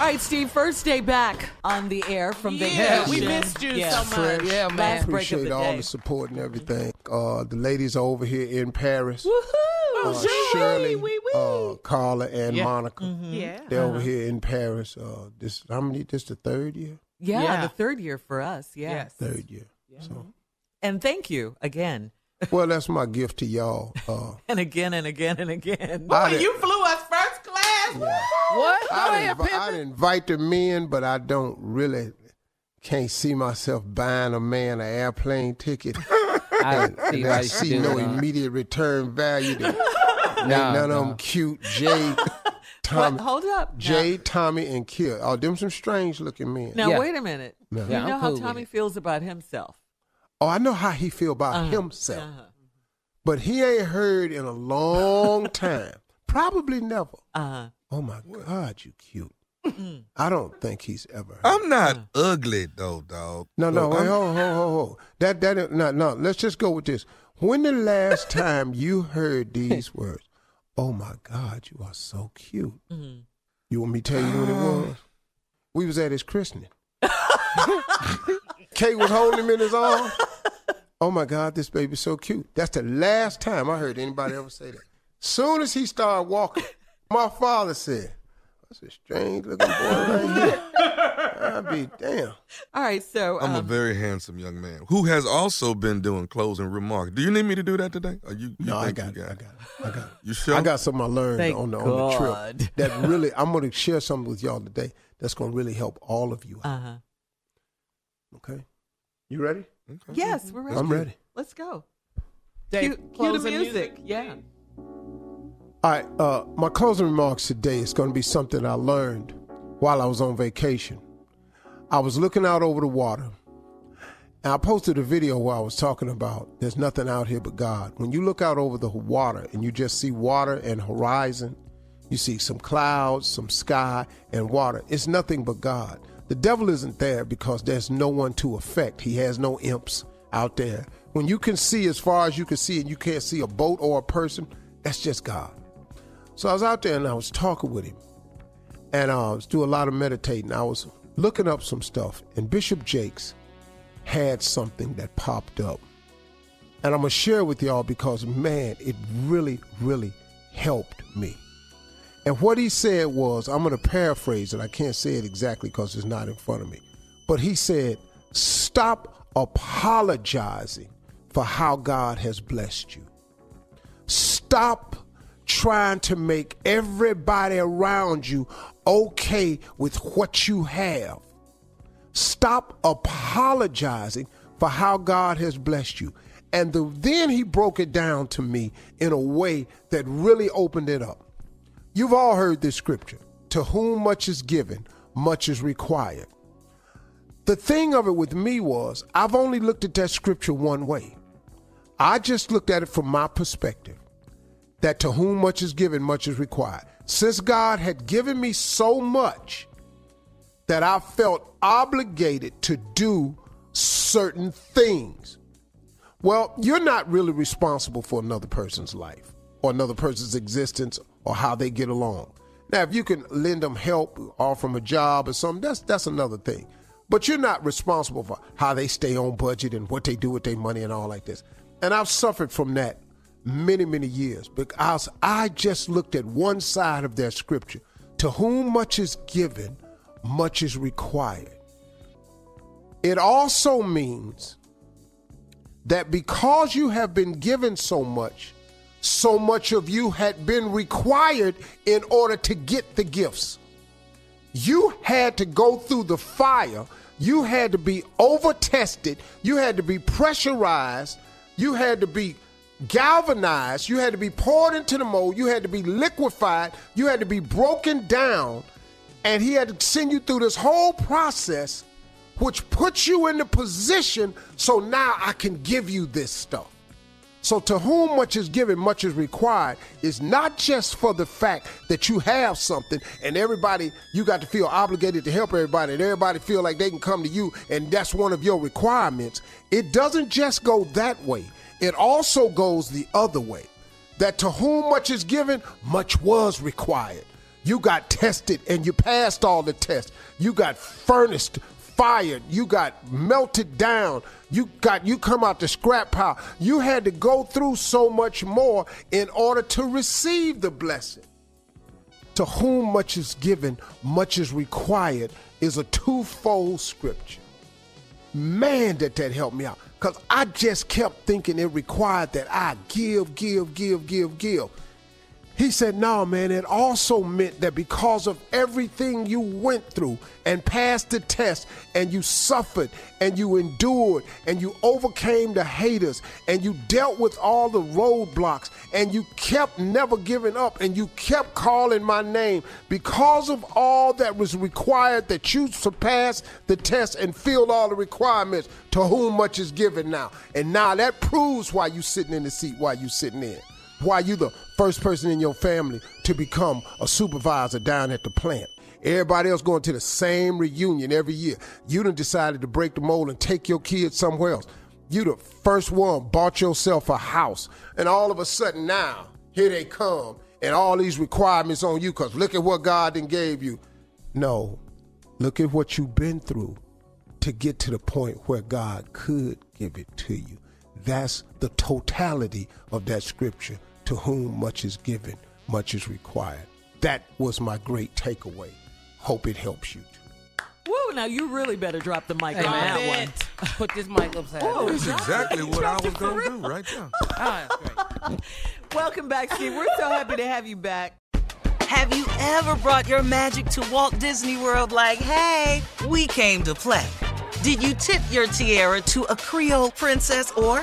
All right, Steve, first day back on the air from Yeah, vacation. we missed you Yeah. so much. Yeah, man. Last break of Appreciate the all day. the support and everything. Uh, the ladies are over here in Paris. Woohoo! Uh, Shirley, uh, Carla, and Yeah. Monica. Mhm. Yeah. They're over Uh-huh. here in Paris. Uh, this how many? This the third year. Yeah, Yeah. the third year for us. Yeah. Yes. Third year. So, And thank you again. well, that's my gift to y'all. Uh, And again and again and again. I Boy, you flew us first class. What? Go I'd, ahead, invi- I'd invite the men, but I don't really can't see myself buying a man an airplane ticket. I and, see and I see no that. immediate return value. There. Ain't No, none of them cute. Jay, Tommy, What? Hold up. Jay, Tommy, and Kill. Oh, them some strange looking men. Now, Yeah. wait a minute. No. You Yeah, I'm know how cool with Tommy feels about himself. Oh, I know how he feel about Uh-huh. himself, Uh-huh. but he ain't heard in a long time. Probably never. Uh-huh. Oh my God, you cute. I don't think he's ever. Heard. I'm not ugly though, dog. No, no, Look, wait, I'm- hold, hold, hold, hold. That, that, no, no. Let's just go with this. When the last time you heard these words? Oh my God, you are so cute. Mhm. You want me to tell you what it was? We was at his christening. Kate was holding him in his arms. Oh my God, this baby's so cute. That's the last time I heard anybody ever say that. Soon as he started walking, my father said, "That's a strange looking boy right here." I'd be damn. All right, so I'm a um, very handsome young man who has also been doing closing remarks. Do you need me to do that today? Or you, you No, I got you it. I got it. I got it. You sure? I got something I learned Thank on the on the trip that really I'm going to share something with y'all today that's going to really help all of you. uh-huh. Okay, you ready? Okay. Yes, we're ready. I'm ready. Let's go. Dave, cue, cue the closing music. Yeah. Uh, my closing remarks today is going to be something I learned while I was on vacation. I was looking out over the water, and I posted a video where I was talking about there's nothing out here but God. When you look out over the water and you just see water and horizon, you see some clouds, some sky, and water. It's nothing but God. The devil isn't there because there's no one to affect. He has no imps out there. When you can see as far as you can see and you can't see a boat or a person, that's just God. So I was out there and I was talking with him. And uh, I was doing a lot of meditating. I was looking up some stuff. And Bishop Jakes had something that popped up. And I'm going to share with y'all because, man, it really, really helped me. And what he said was, I'm going to paraphrase it. I can't say it exactly because it's not in front of me. But he said, stop apologizing for how God has blessed you. Stop trying to make everybody around you okay with what you have. Stop apologizing for how God has blessed you. And the, then he broke it down to me in a way that really opened it up. You've all heard this scripture To whom much is given, much is required. The thing of it with me was, I've only looked at that scripture one way. I just looked at it from my perspective that to whom much is given, much is required. Since God had given me so much that I felt obligated to do certain things. Well, you're not really responsible for another person's life or another person's existence or how they get along. Now, if you can lend them help, offer them a job or something, that's that's another thing. But you're not responsible for how they stay on budget and what they do with their money and all like this. And I've suffered from that many, many years because I just looked at one side of that scripture. To whom much is given, much is required. It also means that because you have been given so much, so much of you had been required in order to get the gifts. You had to go through the fire. You had to be over tested. You had to be pressurized. You had to be galvanized. You had to be poured into the mold. You had to be liquefied. You had to be broken down. And he had to send you through this whole process, which puts you in the position so now I can give you this stuff. So, to whom much is given, much is required, is not just for the fact that you have something and everybody, you got to feel obligated to help everybody and everybody feel like they can come to you and that's one of your requirements. It doesn't just go that way. It also goes the other way that to whom much is given, much was required. You got tested and you passed all the tests. You got furnaced, fired. You got melted down. You got you come out the scrap pile. You had to go through so much more in order to receive the blessing. To whom much is given, much is required is a twofold scripture. Man, did that help me out. Because I just kept thinking it required that I give, give, give, give, give. He said, No, man, it also meant that because of everything you went through and passed the test and you suffered and you endured and you overcame the haters and you dealt with all the roadblocks and you kept never giving up and you kept calling my name because of all that was required that you surpassed the test and filled all the requirements to whom much is given now. And now that proves why you sitting in the seat while you sitting in why you the first person in your family to become a supervisor down at the plant. Everybody else going to the same reunion every year. You done decided to break the mold and take your kids somewhere else. You the first one bought yourself a house. And all of a sudden now, here they come. And all these requirements on you because look at what God then gave you. No, look at what you've been through to get to the point where God could give it to you. That's the totality of that scripture to whom much is given, much is required. That was my great takeaway. Hope it helps you. Woo, now you really better drop the mic on that one. Put this mic upside Whoa, down. Oh, That's exactly what I was going to do right now. That's great. Welcome back, Steve. We're so happy to have you back. Have you ever brought your magic to Walt Disney World like, hey, we came to play? Did you tip your tiara to a Creole princess or